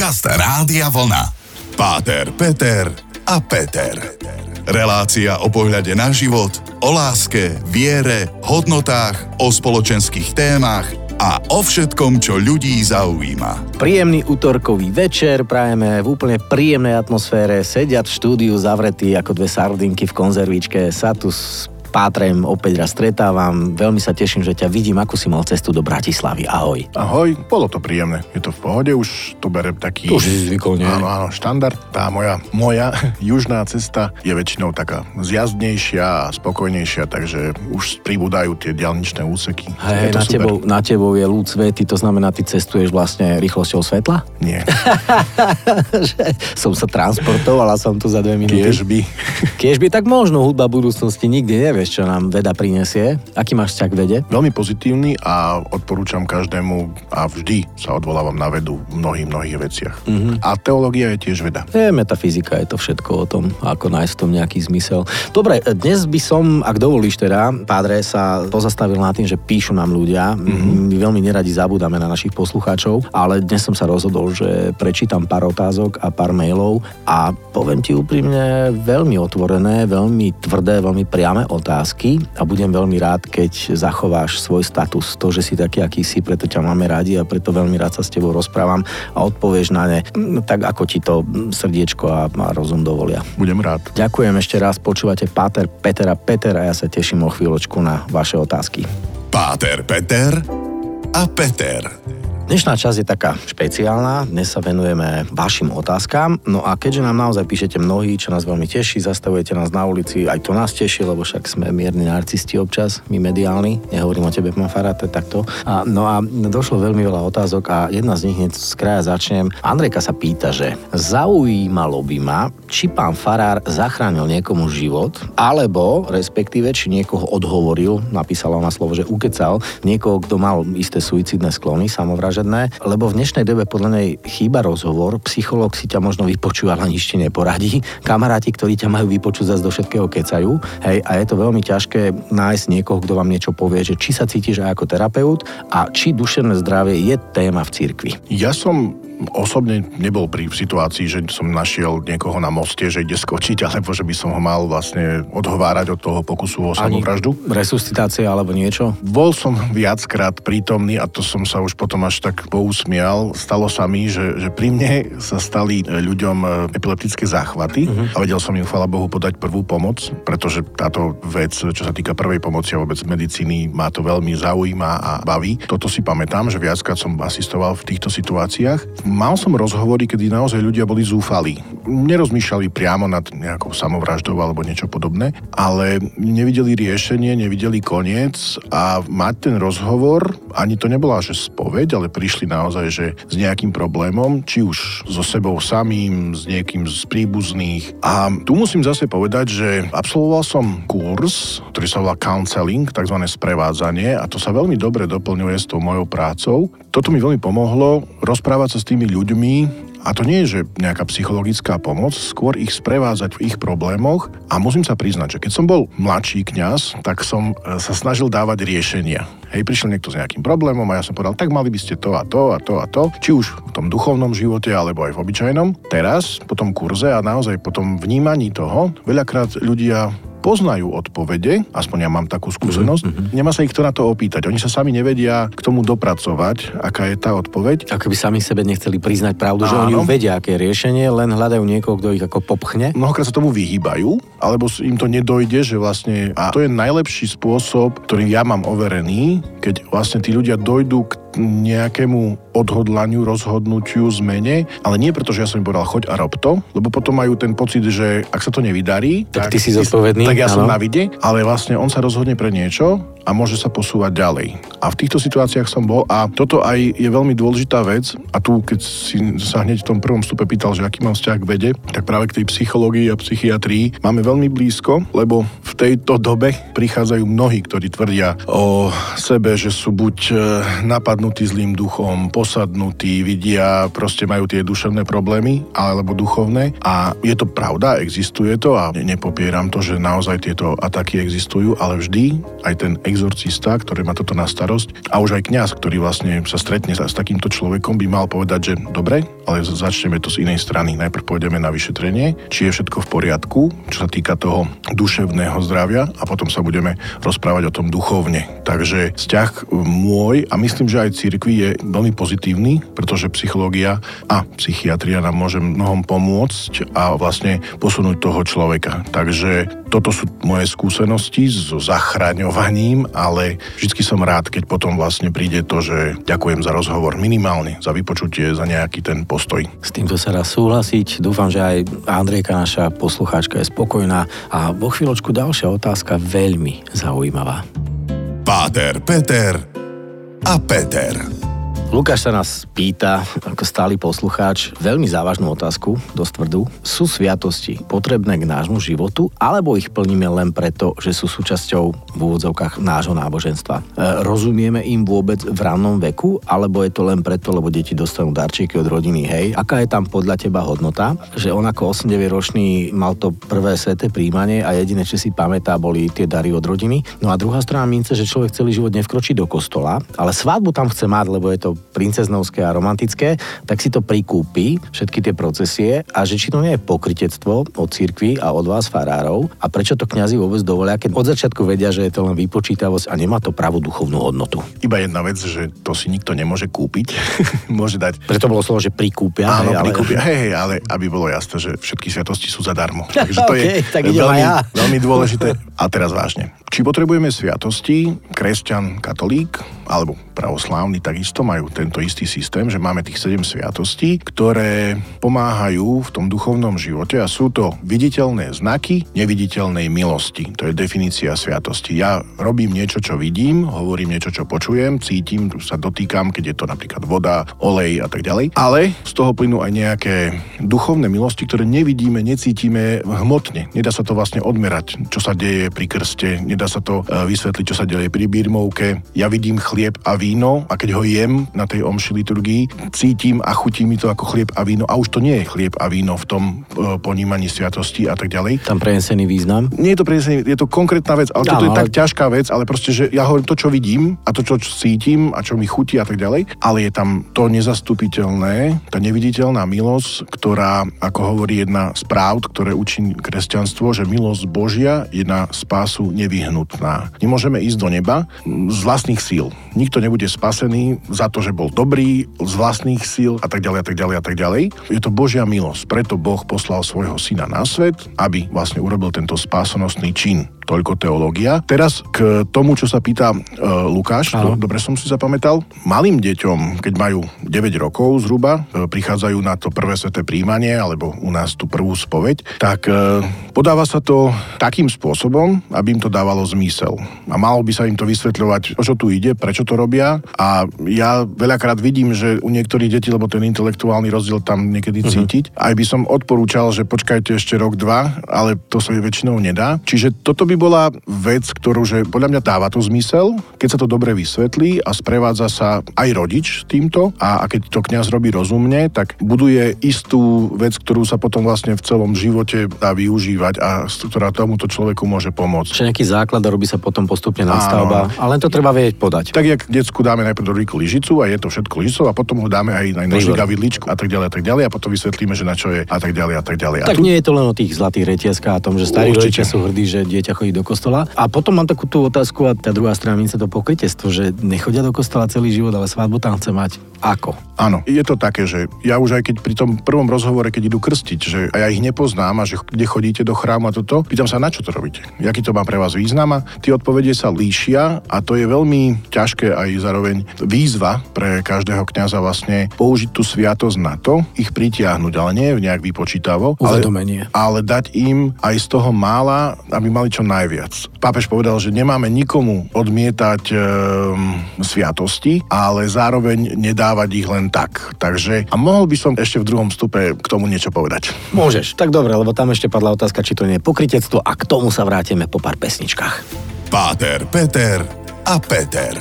Podcast Rádia Vlna. Páter, Peter a Peter. Relácia o pohľade na život, o láske, viere, hodnotách, o spoločenských témach a o všetkom, čo ľudí zaujíma. Príjemný útorkový večer, prajeme v úplne príjemnej atmosfére, sediať v štúdiu zavretí ako dve sardinky v konzervičke, sa tu Pátrem opäť raz stretávam. Veľmi sa teším, že ťa vidím, ako si mal cestu do Bratislavy. Ahoj. Ahoj, bolo to príjemné. Je to v pohode, už to berem taký... To už si zvykol, nie? Áno, áno, štandard. Tá moja, moja južná cesta je väčšinou taká zjazdnejšia a spokojnejšia, takže už pribúdajú tie dialničné úseky. Hej, na tebou, na tebou je lúd svety, to znamená, ty cestuješ vlastne rýchlosťou svetla? Nie. som sa transportoval a som tu za dve minúty. Kiežby. Kiežby, tak možno hudba budúcnosti nikdy nevie nevieš, čo nám veda prinesie. Aký máš vzťah k vede? Veľmi pozitívny a odporúčam každému a vždy sa odvolávam na vedu v mnohých, mnohých veciach. Mm-hmm. A teológia je tiež veda. Je, metafyzika je to všetko o tom, ako nájsť v tom nejaký zmysel. Dobre, dnes by som, ak dovolíš teda, pádre, sa pozastavil na tým, že píšu nám ľudia. Mm-hmm. My veľmi neradi zabúdame na našich poslucháčov, ale dnes som sa rozhodol, že prečítam pár otázok a pár mailov a poviem ti úprimne veľmi otvorené, veľmi tvrdé, veľmi priame otázky otázky a budem veľmi rád, keď zachováš svoj status, to, že si taký, aký si, preto ťa máme radi a preto veľmi rád sa s tebou rozprávam a odpovieš na ne mm, tak, ako ti to srdiečko a, a rozum dovolia. Budem rád. Ďakujem ešte raz, počúvate Páter, Peter a Peter a ja sa teším o chvíľočku na vaše otázky. Páter, Peter a Peter. Dnešná časť je taká špeciálna, dnes sa venujeme vašim otázkam, no a keďže nám naozaj píšete mnohí, čo nás veľmi teší, zastavujete nás na ulici, aj to nás teší, lebo však sme mierni narcisti občas, my mediálni, nehovorím o tebe, pán je takto. A, no a došlo veľmi veľa otázok a jedna z nich hneď z kraja začnem. Andrejka sa pýta, že zaujímalo by ma, či pán Farár zachránil niekomu život, alebo respektíve, či niekoho odhovoril, napísala ona slovo, že ukecal, niekoho, kto mal isté suicidné sklony, samovražedné vražedné, lebo v dnešnej dobe podľa nej chýba rozhovor, psychológ si ťa možno vypočúva, ale nič ti neporadí. Kamaráti, ktorí ťa majú vypočuť zase do všetkého kecajú. Hej, a je to veľmi ťažké nájsť niekoho, kto vám niečo povie, že či sa cítiš aj ako terapeut a či duševné zdravie je téma v cirkvi. Ja som osobne nebol pri situácii, že som našiel niekoho na moste, že ide skočiť, alebo že by som ho mal vlastne odhovárať od toho pokusu o samovraždu. resuscitácia alebo niečo? Bol som viackrát prítomný a to som sa už potom až tak pousmial. Stalo sa mi, že, že pri mne sa stali ľuďom e, epileptické záchvaty uh-huh. a vedel som im, chvala Bohu, podať prvú pomoc, pretože táto vec, čo sa týka prvej pomoci a vôbec medicíny, ma to veľmi zaujíma a baví. Toto si pamätám, že viackrát som asistoval v týchto situáciách mal som rozhovory, kedy naozaj ľudia boli zúfali. Nerozmýšľali priamo nad nejakou samovraždou alebo niečo podobné, ale nevideli riešenie, nevideli koniec a mať ten rozhovor, ani to nebola že spoveď, ale prišli naozaj, že s nejakým problémom, či už so sebou samým, s niekým z príbuzných. A tu musím zase povedať, že absolvoval som kurz, ktorý sa volá counseling, tzv. sprevádzanie a to sa veľmi dobre doplňuje s tou mojou prácou. Toto mi veľmi pomohlo rozprávať sa s tými tými ľuďmi, a to nie je, že nejaká psychologická pomoc, skôr ich sprevázať v ich problémoch. A musím sa priznať, že keď som bol mladší kňaz, tak som e, sa snažil dávať riešenia. Hej, prišiel niekto s nejakým problémom a ja som povedal, tak mali by ste to a to a to a to, či už v tom duchovnom živote alebo aj v obyčajnom. Teraz, po tom kurze a naozaj po tom vnímaní toho, veľakrát ľudia poznajú odpovede, aspoň ja mám takú skúsenosť, mm-hmm. nemá sa ich kto na to opýtať. Oni sa sami nevedia k tomu dopracovať, aká je tá odpoveď. Ako by sami sebe nechceli priznať pravdu, Áno. že oni vedia, aké je riešenie, len hľadajú niekoho, kto ich ako popchne. Mnohokrát sa tomu vyhýbajú, alebo im to nedojde, že vlastne a to je najlepší spôsob, ktorý ja mám overený, keď vlastne tí ľudia dojdú k nejakému odhodlaniu, rozhodnutiu, zmene, ale nie preto, že ja som im povedal, choď a rob to, lebo potom majú ten pocit, že ak sa to nevydarí, tak, tak ty si zodpovedný. Tak ja ano. som na vide, ale vlastne on sa rozhodne pre niečo a môže sa posúvať ďalej. A v týchto situáciách som bol a toto aj je veľmi dôležitá vec a tu, keď si sa hneď v tom prvom stupe pýtal, že aký mám vzťah k vede, tak práve k tej psychológii a psychiatrii máme veľmi blízko, lebo v tejto dobe prichádzajú mnohí, ktorí tvrdia o sebe, že sú buď napad ovládnutí zlým duchom, posadnutí, vidia, proste majú tie duševné problémy alebo duchovné a je to pravda, existuje to a nepopieram to, že naozaj tieto ataky existujú, ale vždy aj ten exorcista, ktorý má toto na starosť a už aj kňaz, ktorý vlastne sa stretne s takýmto človekom, by mal povedať, že dobre, ale začneme to z inej strany. Najprv pôjdeme na vyšetrenie, či je všetko v poriadku, čo sa týka toho duševného zdravia a potom sa budeme rozprávať o tom duchovne. Takže vzťah môj a myslím, že aj cirkvi je veľmi pozitívny, pretože psychológia a psychiatria nám môže mnohom pomôcť a vlastne posunúť toho človeka. Takže toto sú moje skúsenosti so zachraňovaním, ale vždy som rád, keď potom vlastne príde to, že ďakujem za rozhovor minimálne, za vypočutie, za nejaký ten postoj. S týmto sa dá súhlasiť. Dúfam, že aj Andrejka, naša poslucháčka, je spokojná. A vo chvíľočku ďalšia otázka veľmi zaujímavá. Páter, Peter a Peter. Lukáš sa nás pýta, ako stály poslucháč, veľmi závažnú otázku, dosť tvrdú. Sú sviatosti potrebné k nášmu životu, alebo ich plníme len preto, že sú súčasťou v úvodzovkách nášho náboženstva? E, rozumieme im vôbec v rannom veku, alebo je to len preto, lebo deti dostanú darčeky od rodiny, hej? Aká je tam podľa teba hodnota? Že on ako 8-9 ročný mal to prvé sveté príjmanie a jediné, čo si pamätá, boli tie dary od rodiny. No a druhá strana mince, že človek celý život nevkročí do kostola, ale svadbu tam chce mať, lebo je to princeznovské a romantické, tak si to prikúpi, všetky tie procesie a že či to nie je pokritectvo od cirkvi a od vás farárov a prečo to kňazi vôbec dovolia, keď od začiatku vedia, že je to len vypočítavosť a nemá to pravú duchovnú hodnotu. Iba jedna vec, že to si nikto nemôže kúpiť. môže dať... Preto bolo slovo, že prikúpia. Áno, hej, ale... prikúpia, hej, hej, ale aby bolo jasné, že všetky sviatosti sú zadarmo. Takže to okay, je tak veľmi, ja. veľmi dôležité. A teraz vážne. Či potrebujeme sviatosti, kresťan, katolík, alebo pravoslávni takisto majú tento istý systém, že máme tých sedem sviatostí, ktoré pomáhajú v tom duchovnom živote a sú to viditeľné znaky neviditeľnej milosti. To je definícia sviatosti. Ja robím niečo, čo vidím, hovorím niečo, čo počujem, cítim, sa dotýkam, keď je to napríklad voda, olej a tak ďalej. Ale z toho plynú aj nejaké duchovné milosti, ktoré nevidíme, necítime hmotne. Nedá sa to vlastne odmerať, čo sa deje pri krste, nedá sa to e, vysvetliť, čo sa deje pri birmovke. Ja vidím chlieb a víno a keď ho jem na tej omši liturgii, cítim a chutí mi to ako chlieb a víno a už to nie je chlieb a víno v tom e, ponímaní sviatosti a tak ďalej. Tam prenesený význam? Nie je to prenesený, je to konkrétna vec, ale toto je tak ťažká vec, ale proste, že ja hovorím to, čo vidím a to, čo cítim a čo mi chutí a tak ďalej, ale je tam to nezastupiteľné, tá neviditeľná milosť, ktorá, ako hovorí jedna z práv, ktoré učí kresťanstvo, že milosť Božia je na spásu nevyhnutná. Nemôžeme ísť do neba z vlastných síl. Nikto nebude spasený za to, že bol dobrý, z vlastných síl a tak ďalej a tak ďalej a tak ďalej. Je to Božia milosť, preto Boh poslal svojho syna na svet, aby vlastne urobil tento spásonosný čin toľko teológia. Teraz k tomu, čo sa pýta e, Lukáš, to, dobre som si zapamätal. Malým deťom, keď majú 9 rokov zhruba, e, prichádzajú na to prvé sveté príjmanie, alebo u nás tú prvú spoveď, tak e, podáva sa to takým spôsobom, aby im to dávalo zmysel. A malo by sa im to vysvetľovať, o čo tu ide, prečo to robia. A ja veľakrát vidím, že u niektorých detí, lebo ten intelektuálny rozdiel tam niekedy uh-huh. cítiť, aj by som odporúčal, že počkajte ešte rok, dva, ale to sa väčšinou nedá. Čiže toto by bola vec, ktorú, že podľa mňa dáva to zmysel, keď sa to dobre vysvetlí a sprevádza sa aj rodič týmto a, a keď to kňaz robí rozumne, tak buduje istú vec, ktorú sa potom vlastne v celom živote dá využívať a ktorá tomuto človeku môže pomôcť. Čiže nejaký základ robí sa potom postupne nastavba, ale to treba vedieť podať. Tak jak decku dáme najprv do rýku lyžicu a je to všetko lyžicou a potom ho dáme aj na nožík a vidličku a tak ďalej a tak ďalej a potom vysvetlíme, že na čo je a tak ďalej a tak ďalej. Tak tu... nie je to len o tých zlatých reťazkách a tom, že starí rodičia sú hrdí, že dieťa chodí do kostola. A potom mám takú tú otázku a tá druhá strana mince to pokrytectvo, že nechodia do kostola celý život, ale svadbu tam chce mať. Ako? Áno, je to také, že ja už aj keď pri tom prvom rozhovore, keď idú krstiť, že a ja ich nepoznám a že kde chodíte do chrámu a toto, pýtam sa, na čo to robíte? Jaký to má pre vás význam? A tie odpovede sa líšia a to je veľmi ťažké aj zároveň výzva pre každého kňaza vlastne použiť tú sviatosť na to, ich pritiahnuť, ale nie nejak vypočítavo, ale, ale dať im aj z toho mála, aby mali čo najviac pápež povedal, že nemáme nikomu odmietať e, sviatosti, ale zároveň nedávať ich len tak. Takže, a mohol by som ešte v druhom stupe k tomu niečo povedať. Môžeš, tak dobre, lebo tam ešte padla otázka, či to nie je pokritectvo a k tomu sa vrátime po pár pesničkách. Páter, Peter a Peter.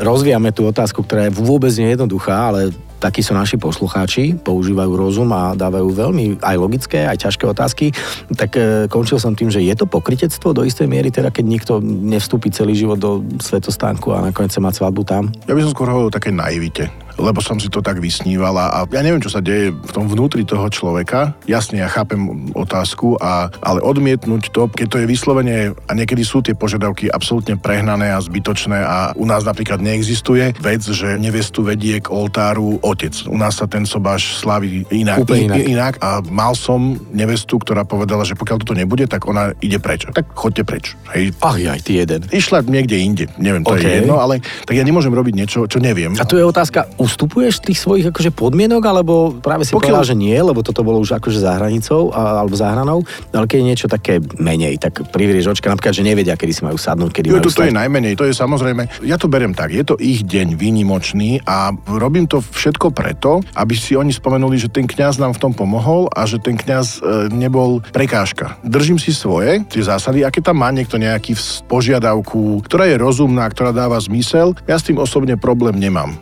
rozvíjame tú otázku, ktorá je vôbec nejednoduchá, ale takí sú naši poslucháči, používajú rozum a dávajú veľmi aj logické, aj ťažké otázky, tak e, končil som tým, že je to pokritectvo do istej miery, teda keď nikto nevstúpi celý život do svetostánku a nakoniec sa má svadbu tam? Ja by som skôr hovoril o takej naivite lebo som si to tak vysnívala a ja neviem, čo sa deje v tom vnútri toho človeka. Jasne, ja chápem otázku, a, ale odmietnúť to, keď to je vyslovene a niekedy sú tie požiadavky absolútne prehnané a zbytočné a u nás napríklad neexistuje vec, že nevestu vedie k oltáru otec. U nás sa ten sobáš slaví inak, inak. inak a mal som nevestu, ktorá povedala, že pokiaľ toto nebude, tak ona ide preč. Tak choďte preč. Hej. Ach, aj ty jeden. Išla niekde inde, neviem, to okay. je jedno, ale tak ja nemôžem robiť niečo, čo neviem. A tu je otázka, ustupuješ tých svojich akože podmienok, alebo práve si Pokiaľ... povedal, že nie, lebo toto bolo už akože za hranicou a, alebo za hranou, ale keď je niečo také menej, tak privrieš očka, napríklad, že nevedia, kedy si majú sadnúť, kedy jo, majú to, to je najmenej, to je samozrejme, ja to beriem tak, je to ich deň výnimočný a robím to všetko preto, aby si oni spomenuli, že ten kňaz nám v tom pomohol a že ten kňaz e, nebol prekážka. Držím si svoje, tie zásady, a keď tam má niekto nejaký požiadavku, ktorá je rozumná, ktorá dáva zmysel, ja s tým osobne problém nemám.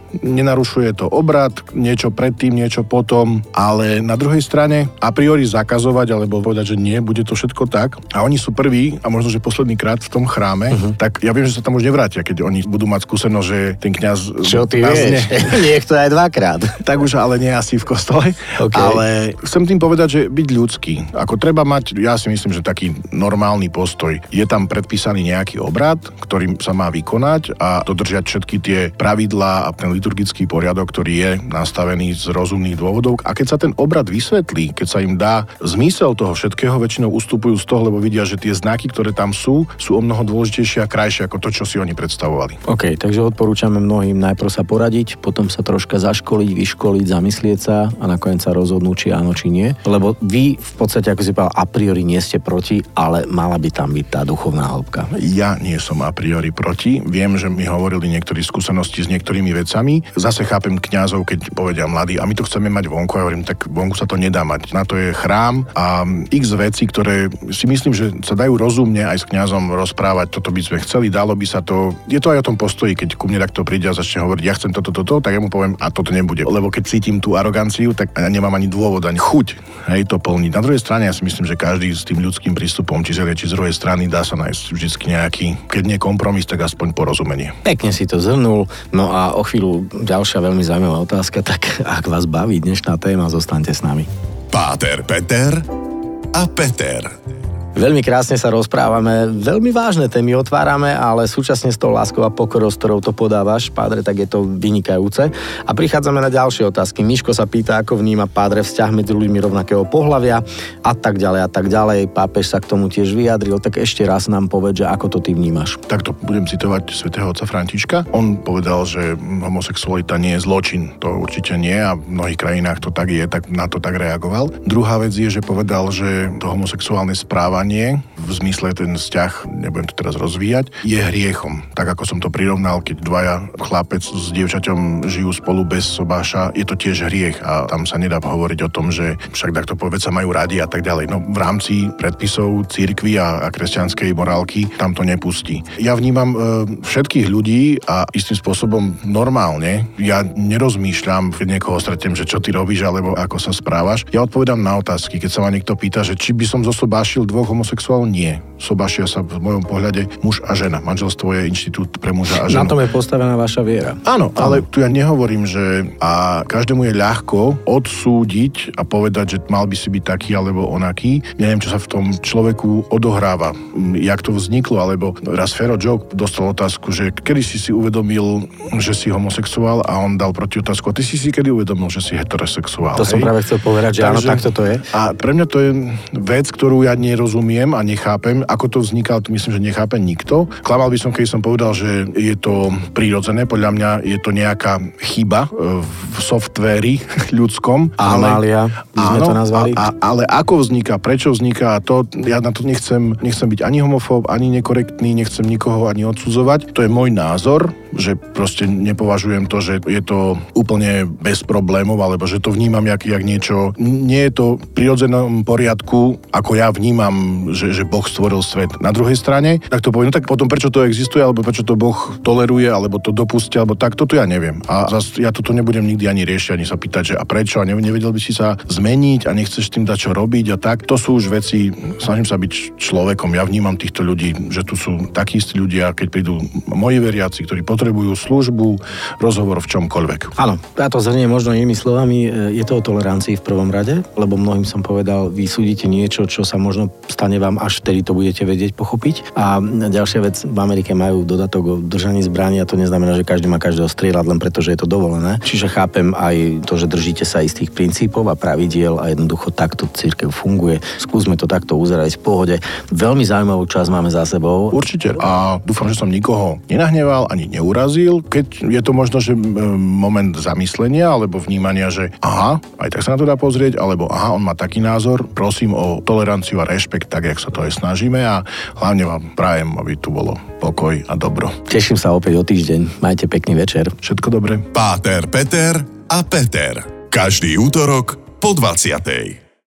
Nenarušuje to obrad, niečo predtým, niečo potom, ale na druhej strane a priori zakazovať alebo povedať, že nie, bude to všetko tak. A oni sú prví a možno, že posledný krát v tom chráme, uh-huh. tak ja viem, že sa tam už nevrátia, keď oni budú mať skúsenosť, že ten kňaz... Čo ty vieš? Ne... Niekto aj dvakrát. tak už ale nie asi v kostole. Okay. Ale chcem tým povedať, že byť ľudský. Ako treba mať, ja si myslím, že taký normálny postoj. Je tam predpísaný nejaký obrad, ktorým sa má vykonať a dodržiať všetky tie pravidlá a ten liturgický poriadok, ktorý je nastavený z rozumných dôvodov. A keď sa ten obrad vysvetlí, keď sa im dá zmysel toho všetkého, väčšinou ustupujú z toho, lebo vidia, že tie znaky, ktoré tam sú, sú o mnoho dôležitejšie a krajšie ako to, čo si oni predstavovali. OK, takže odporúčame mnohým najprv sa poradiť, potom sa troška zaškoliť, vyškoliť, zamyslieť sa a nakoniec sa rozhodnúť, či áno, či nie. Lebo vy v podstate, ako si povedal, a priori nie ste proti, ale mala by tam byť tá duchovná hĺbka. Ja nie som a priori proti. Viem, že mi hovorili niektorí skúsenosti s niektorými vecami. Zase chápem kňazov, keď povedia mladí, a my to chceme mať vonku, a hovorím, tak vonku sa to nedá mať. Na to je chrám a x veci, ktoré si myslím, že sa dajú rozumne aj s kňazom rozprávať, toto by sme chceli, dalo by sa to. Je to aj o tom postoji, keď ku mne takto príde a začne hovoriť, ja chcem toto, toto, tak ja mu poviem, a toto nebude. Lebo keď cítim tú aroganciu, tak nemám ani dôvod, ani chuť hej, to plniť. Na druhej strane ja si myslím, že každý s tým ľudským prístupom, či z či z druhej strany, dá sa nájsť vždy nejaký, keď nie kompromis, tak aspoň porozumenie. Pekne si to zhrnul. No a o chvíľu ďalšia veľmi zaujímavá otázka, tak ak vás baví dnešná téma, zostaňte s nami. Páter Peter a Peter. Veľmi krásne sa rozprávame, veľmi vážne témy otvárame, ale súčasne s tou láskou a pokorou, s ktorou to podávaš, pádre, tak je to vynikajúce. A prichádzame na ďalšie otázky. Miško sa pýta, ako vníma pádre vzťah medzi ľuďmi rovnakého pohľavia a tak ďalej a tak ďalej. Pápež sa k tomu tiež vyjadril, tak ešte raz nám povedz, ako to ty vnímaš. Takto budem citovať svätého otca Františka. On povedal, že homosexualita nie je zločin. To určite nie a v mnohých krajinách to tak je, tak na to tak reagoval. Druhá vec je, že povedal, že to homosexuálne správanie správanie, v zmysle ten vzťah, nebudem to teraz rozvíjať, je hriechom. Tak ako som to prirovnal, keď dvaja chlapec s dievčaťom žijú spolu bez sobáša, je to tiež hriech a tam sa nedá hovoriť o tom, že však takto povedz sa majú radi a tak ďalej. No v rámci predpisov církvy a, a kresťanskej morálky tam to nepustí. Ja vnímam e, všetkých ľudí a istým spôsobom normálne. Ja nerozmýšľam, keď niekoho stretnem, že čo ty robíš alebo ako sa správaš. Ja odpovedám na otázky, keď sa ma niekto pýta, že či by som zosobášil dvoch homosexuál nie. Sobašia sa v mojom pohľade muž a žena. Manželstvo je inštitút pre muža a ženu. Na tom je postavená vaša viera. Áno, ale tu ja nehovorím, že a každému je ľahko odsúdiť a povedať, že mal by si byť taký alebo onaký. Neviem, čo sa v tom človeku odohráva. Jak to vzniklo, alebo raz Fero Joke dostal otázku, že kedy si si uvedomil, že si homosexuál a on dal proti otázku, a ty si si kedy uvedomil, že si heterosexuál. To hej? som práve chcel povedať, že Takže, áno, takto to je. A pre mňa to je vec, ktorú ja nerozumiem nerozumiem a nechápem. Ako to vzniká, to myslím, že nechápe nikto. Klamal by som, keď som povedal, že je to prírodzené. Podľa mňa je to nejaká chyba e, v softvéri ľudskom. Anomália, by sme áno, to nazvali. A, a, ale ako vzniká, prečo vzniká, to ja na to nechcem, nechcem byť ani homofób, ani nekorektný, nechcem nikoho ani odsudzovať. To je môj názor že proste nepovažujem to, že je to úplne bez problémov, alebo že to vnímam jak, jak niečo, nie je to v prirodzenom poriadku, ako ja vnímam, že, že Boh stvoril svet. Na druhej strane, tak to poviem, no tak potom prečo to existuje, alebo prečo to Boh toleruje, alebo to dopustí, alebo tak, toto ja neviem. A zas, ja toto nebudem nikdy ani riešiť, ani sa pýtať, že a prečo, a nevedel by si sa zmeniť a nechceš tým dať čo robiť a tak. To sú už veci, snažím sa byť človekom, ja vnímam týchto ľudí, že tu sú takí istí ľudia, keď prídu moji veriaci, ktorí potrebujú službu, rozhovor v čomkoľvek. Áno, ja to zhrnie možno inými slovami, e, je to o tolerancii v prvom rade, lebo mnohým som povedal, vy súdite niečo, čo sa možno stane vám až vtedy to budete vedieť pochopiť. A ďalšia vec, v Amerike majú dodatok o držaní zbraní a to neznamená, že každý má každého strieľať len preto, že je to dovolené. Čiže chápem aj to, že držíte sa istých princípov a pravidiel a jednoducho takto církev funguje. Skúsme to takto uzerať v pohode. Veľmi zaujímavú časť máme za sebou. Určite. A dúfam, že som nikoho nenahneval ani neurazil. Keď je to možno, že moment zamyslenia alebo vnímania, že aha, aj tak sa na to dá pozrieť, alebo aha, on má taký názor, prosím o toleranciu a rešpekt, tak jak sa to aj snažíme a hlavne vám prajem, aby tu bolo pokoj a dobro. Teším sa opäť o týždeň. Majte pekný večer. Všetko dobre. Páter, Peter a Peter. Každý útorok po 20.